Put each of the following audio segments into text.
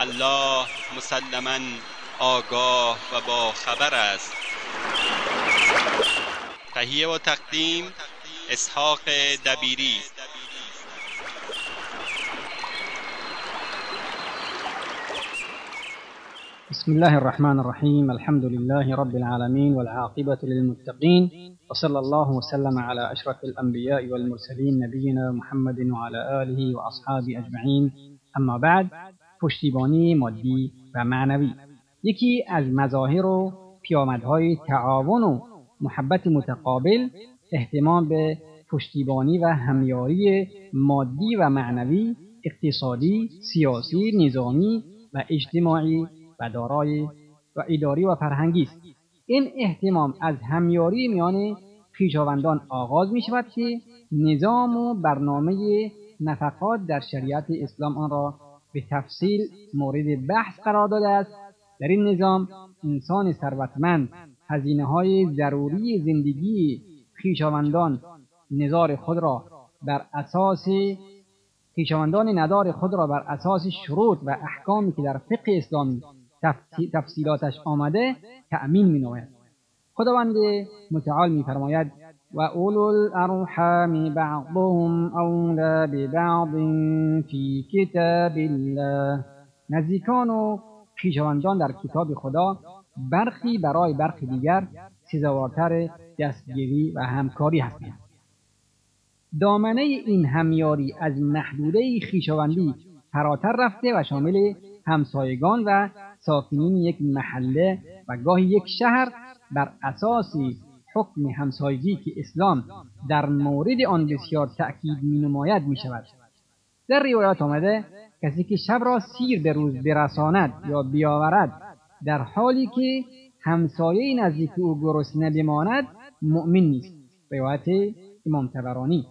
الله مسلما آگاه و با خبر است. تهیه و تقدیم اسحاق دبیری. بسم الله الرحمن الرحيم الحمد لله رب العالمين والعاقبة للمتقين وصلى الله وسلم على أشرف الأنبياء والمرسلين نبينا محمد وعلى آله وأصحابه أجمعين أما بعد پشتیبانی مادی و معنوی. یکی از مظاهر و پیامدهای تعاون و محبت متقابل احتمام به پشتیبانی و همیاری مادی و معنوی اقتصادی سیاسی نظامی و اجتماعی و دارای و اداری و فرهنگی است. این احتمام از همیاری میان خویشاوندان آغاز می شود که نظام و برنامه نفقات در شریعت اسلام آن را به تفصیل مورد بحث قرار داده است در این نظام انسان ثروتمند هزینه های ضروری زندگی خویشاوندان نظار خود را بر اساس خویشاوندان ندار خود را بر اساس شروط و احکامی که در فقه اسلامی تفصیلاتش آمده تأمین می نوید. خداوند متعال می فرماید و اولو الارحام بعضهم اولا ببعض فی کتاب الله نزدیکان و در کتاب خدا برخی برای برخی دیگر سزاوارتر دستگیری و همکاری هستند. دامنه این همیاری از محدوده خیشاوندی فراتر رفته و شامل همسایگان و ساکنین یک محله و گاهی یک شهر بر اساس حکم همسایگی که اسلام در مورد آن بسیار تأکید می نماید می شود. در روایات آمده کسی که شب را سیر به روز برساند یا بیاورد در حالی که همسایه نزدیک او گرسنه بماند مؤمن نیست روایت امام تبرانی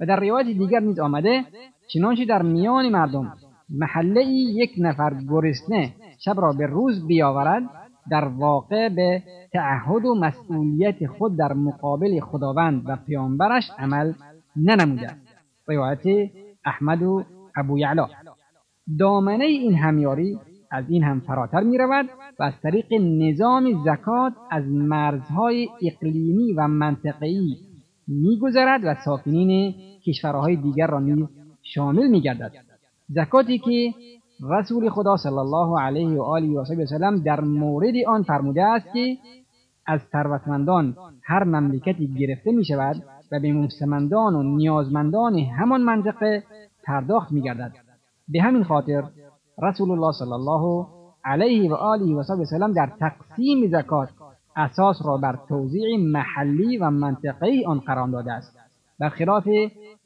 و در روایت دیگر نیز آمده چنانچه در میان مردم محله یک نفر گرسنه شب را به روز بیاورد در واقع به تعهد و مسئولیت خود در مقابل خداوند و پیامبرش عمل ننموده. روایت احمد و ابو یعلا. دامنه این همیاری از این هم فراتر می رود و از طریق نظام زکات از مرزهای اقلیمی و منطقه‌ای میگذرد و ساکنین کشورهای دیگر را نیز شامل میگردد. زکاتی که رسول خدا صلی الله علیه و آله و سلم در مورد آن فرموده است که از ثروتمندان هر مملکتی گرفته می شود و به مستمندان و نیازمندان همان منطقه پرداخت می گردد. به همین خاطر رسول الله صلی الله علیه و آله و سلم در تقسیم زکات اساس را بر توزیع محلی و منطقه‌ای آن قرار داده است برخلاف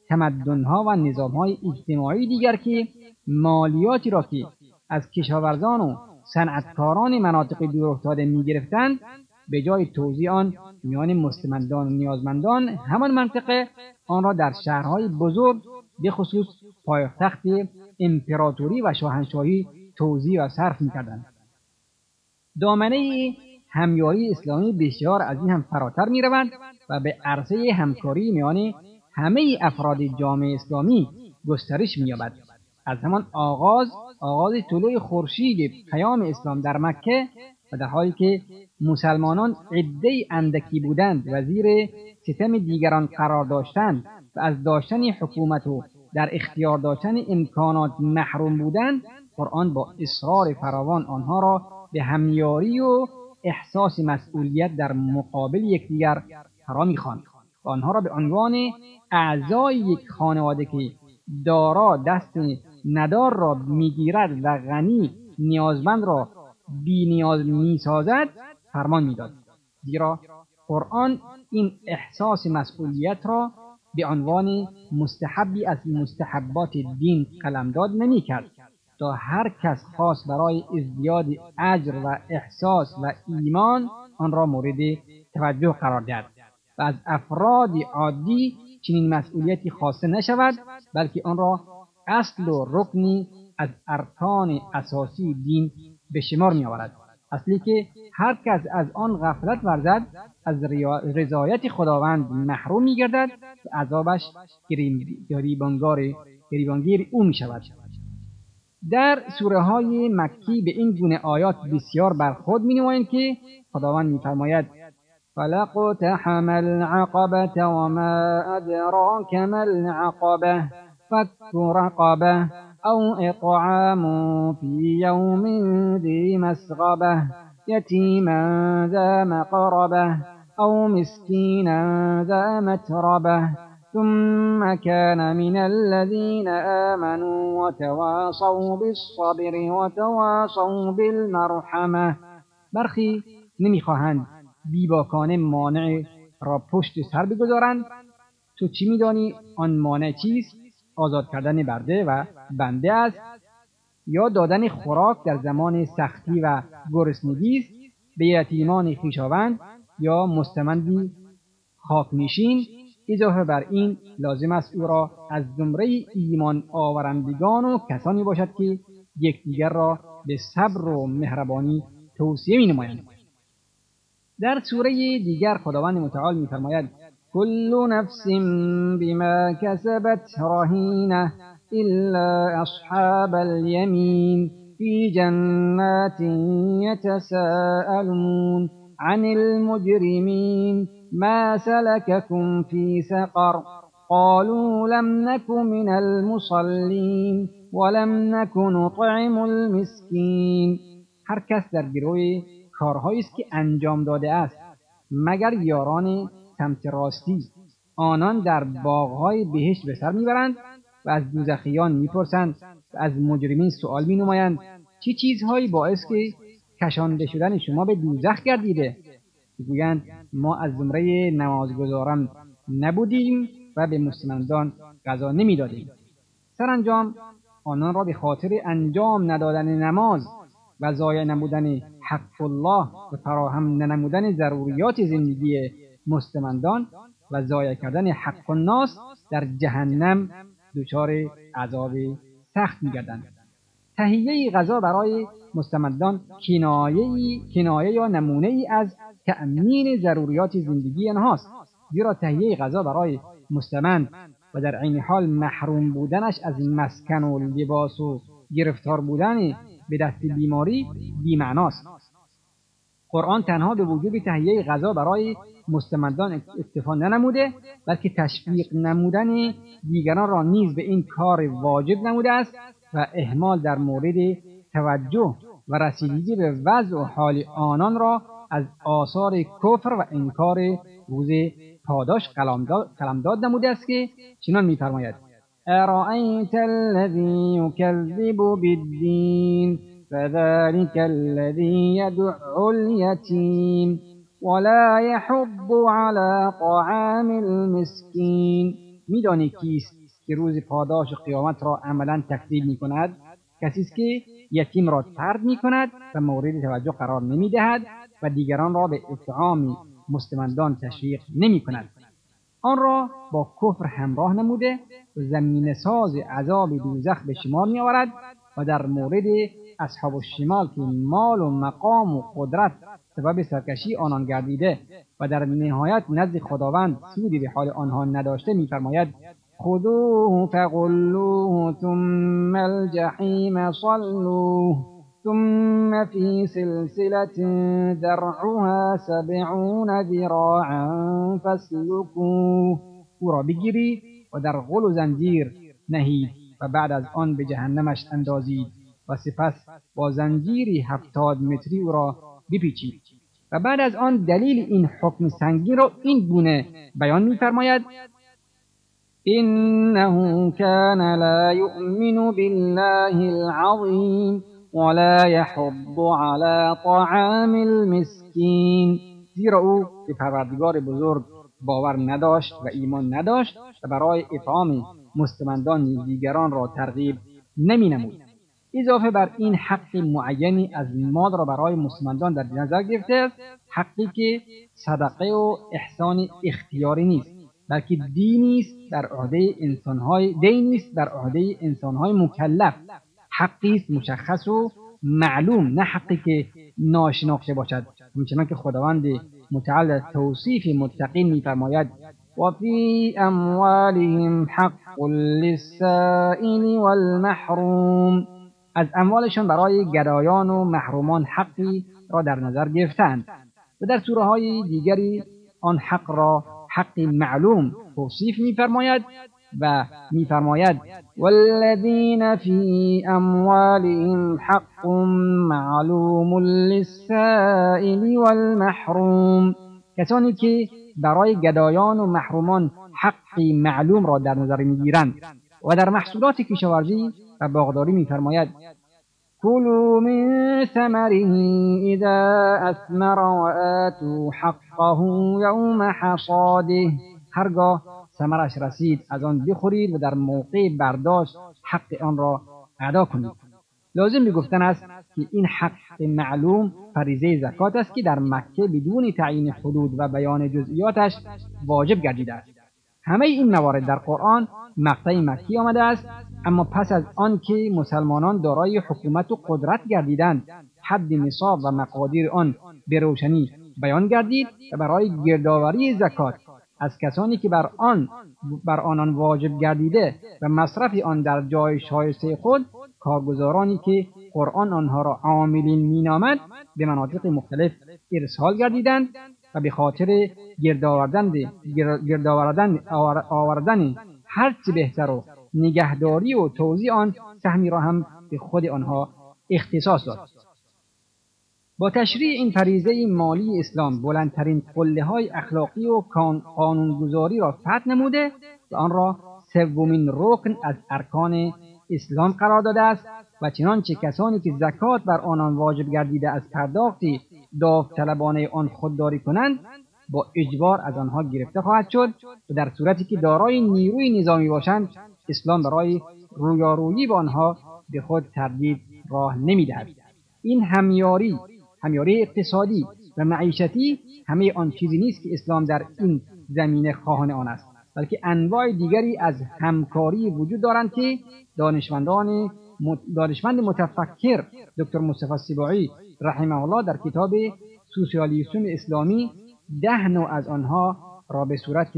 تمدنها و نظامهای اجتماعی دیگر که مالیاتی را که از کشاورزان و صنعتکاران مناطق دورافتاده می‌گرفتند به جای توزیع آن میان مستمندان و نیازمندان همان منطقه آن را در شهرهای بزرگ به خصوص پایتخت امپراتوری و شاهنشاهی توزیع و صرف می‌کردند. دامنه همیاری اسلامی بسیار از این هم فراتر می و به عرصه همکاری میان همه افراد جامعه اسلامی گسترش مییابد. از همان آغاز آغاز طلوع خورشید پیام اسلام در مکه و در حالی که مسلمانان عده اندکی بودند و زیر ستم دیگران قرار داشتند و از داشتن حکومت و در اختیار داشتن امکانات محروم بودند قرآن با اصرار فراوان آنها را به همیاری و احساس مسئولیت در مقابل یکدیگر فرا می‌خواند آنها را به عنوان اعضای یک خانواده که دارا دست ندار را می‌گیرد و غنی نیازمند را بی نیاز می‌سازد فرمان می‌داد. زیرا قرآن این احساس مسئولیت را به عنوان مستحبی از مستحبات دین قلمداد نمی‌کرد. تا هر کس خاص برای ازدیاد اجر و احساس و ایمان آن را مورد توجه قرار دهد. و از افراد عادی چنین مسئولیتی خاصه نشود بلکه آن را اصل و رکنی از ارکان اساسی دین به شمار می آورد اصلی که هر کس از آن غفلت ورزد از رضایت خداوند محروم می گردد و عذابش گریبانگیر او می شود در سوره های مکی به این گونه آیات بسیار بر خود می نمایند که خداوند می فرماید فلقتحم العقبة وما أدراك ما العقبة؟ فك رقبة أو إطعام في يوم ذي مسغبة يتيما ذا مقربة أو مسكينا ذا متربة ثم كان من الذين آمنوا وتواصوا بالصبر وتواصوا بالمرحمة برخی نمی‌خواهند بیباکانه مانع را پشت سر بگذارند. تو چی میدانی؟ آن مانع چیست؟ آزاد کردن برده و بنده است یا دادن خوراک در زمان سختی و گرسنگی است به یتیمان خویشاوند یا مستمندی خاکنشین اضافه بر این لازم است او را از زمره ایمان آورندگان و کسانی باشد که یکدیگر را به صبر و مهربانی توصیه می نمایند. در سوره دیگر خداوند متعال میفرماید كل نفس بما كسبت رهینه إلا أصحاب اليمين في جنات يتساءلون عن المجرمين ما سلككم في سقر قالوا لم نك من المصلين ولم نك نطعم المسكين هر کس در گروه کارهایی است که انجام داده است. مگر یاران سمت راستی. آنان در باغهای بهشت به سر می‌برند و از دوزخیان می‌پرسند و از مجرمین سؤال مینمایند. چه چیزهایی باعث که کشانده شدن شما به دوزخ گردیده؟ می‌گویند ما از زمره نمازگزاران نبودیم و به مسلمانان غذا نمی‌دادیم. سرانجام آنان را به خاطر انجام ندادن نماز و ضایع نمودن حق الله و فراهم ننمودن ضروریات زندگی مستمندان و ضایع کردن حق الناس در جهنم دچار عذاب سخت میگردند. تهیه غذا برای مستمدان کنایه, کنایه یا نمونه ای از تأمین ضروریات زندگی آنهاست زیرا تهیه غذا برای مستمند و در عین حال محروم بودنش از مسکن و لباس و گرفتار بودن به دست بیماری بیمعناست. قرآن تنها به وجوب تهیه غذا برای مستمدان اکتفا ننموده بلکه تشویق نمودن دیگران را نیز به این کار واجب نموده است و اهمال در مورد توجه و رسیدگی به وضع و حال آنان را از آثار کفر و انکار روز پاداش قلمداد نموده است که چنان میفرماید. ارائیت الذی یکذب بالدین؟ فذلك الذي يدع اليتيم ولا يحب على طعام المسكين. میدانی کیست که روز پاداش قیامت را عملا تکذیب می کند کسی است که یتیم را ترد می کند و مورد توجه قرار نمی دهد و دیگران را به اطعام مستمندان تشویق نمی کند آن را با کفر همراه نموده و زمین ساز عذاب دوزخ به شمار می آورد و در مورد اصحاب الشمال که مال و مقام و قدرت سبب سرکشی آنان گردیده و در نهایت نزد خداوند سودی به حال آنها نداشته میفرماید خذوه فغلوه ثم الجحیم صلوه ثم في سلسلة درعها سبعون ذراعا فاسلكوه. او را بگیرید و در غل و زنجیر نهید و بعد از آن به جهنمش اندازید. و سپس با زنجیری هفتاد متری او را بپیچید. و بعد از آن دلیل این حکم سنگین را این گونه بیان میفرماید. إنه كان لا يؤمن بالله العظيم ولا يحض على طعام المسكين زیرا او به پروردگار بزرگ باور نداشت و ایمان نداشت و برای اطعام مستمندان دیگران را ترغیب نمی نمود. اضافه بر این حق معینی از مال را برای مستمندان در نظر گرفته است. حقی که صدقه و احسان اختیاری نیست بلکه دینی است در عهده انسانهای دینی است در عهده انسانهای مکلف. حقی است مشخص و معلوم نه حقی که ناشناخته باشد. همچنان که خداوند متعال توصیف متقین میفرماید و فی اموالهم حق للسائل والمحروم. از اموالشان برای گدایان و محرومان حقی را در نظر گرفتند و در سوره های دیگری آن حق را حق معلوم توصیف میفرماید و میفرماید والذین فی اموالهم حق معلوم للسائل والمحروم. کسانی که برای گدایان و محرومان حقی معلوم را در نظر می‌گیرند و در محصولات کشاورزی و باغداری میفرماید كلوا من ثمره إذا أثمر وآتوا حقه یوم حصاده. هرگاه ثمرش رسید از آن بخورید و در موقع برداشت حق آن را ادا کنید. لازم گفتن است که این حق معلوم فریضه زکات است که در مکه بدون تعیین حدود و بیان جزئیاتش واجب گردیده است. همه این موارد در قرآن مقطع مکی آمده است اما پس از آنکه مسلمانان دارای حکومت و قدرت گردیدند حد نصاب و مقادیر آن به روشنی بیان گردید و برای گردآوری زکات از کسانی که بر آن بر آنان واجب گردیده و مصرف آن در جای شایسته خود کارگزارانی که قرآن آنها را عاملین مینامد به مناطق مختلف ارسال گردیدند و به خاطر گردآوردن آوردن هرچی بهتر و نگهداری و توضیح آن سهمی را هم به خود آنها اختصاص داد. با تشریع این فریضه مالی اسلام بلندترین قله های اخلاقی و قانونگذاری را فتح نموده و آن را سومین رکن از ارکان اسلام قرار داده است و چنانچه کسانی که زکات بر آنان واجب گردیده از پرداختی داوطلبانه آن خودداری کنند با اجبار از آنها گرفته خواهد شد و در صورتی که دارای نیروی نظامی باشند اسلام برای رویارویی با آنها به خود تردید راه نمی‌دهد. این همیاری همیاری اقتصادی و معیشتی همه آن چیزی نیست که اسلام در این زمینه خواهان آن است بلکه انواع دیگری از همکاری وجود دارند که دانشمندان دانشمند متفکر دکتر مصطفی سباعی رحمه الله در کتاب سوسیالیسم اسلامی ده نوع از آنها را به صورت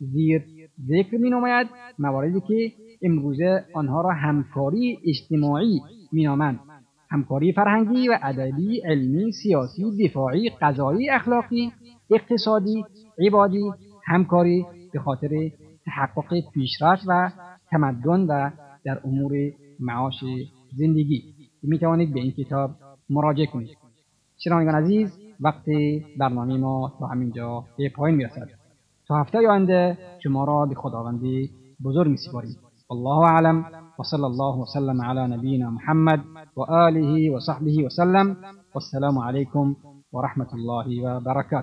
زیر ذکر می نماید مواردی که امروزه آنها را همکاری اجتماعی می نامند همکاری فرهنگی و ادبی علمی سیاسی دفاعی قضایی اخلاقی اقتصادی عبادی همکاری به خاطر تحقق پیشرفت و تمدن و در امور معاش زندگی. می توانید به این کتاب مراجعه کنید. شنوندگان عزیز وقت برنامه ما تا همینجا به پایین می‌رسد. تا هفته آینده شما را به خداوندی بزرگ میسپاریم والله اعلم. وصلى الله وسلم على نبينا محمد وآله وصحبه وسلم والسلام عليكم ورحمة الله وبركاته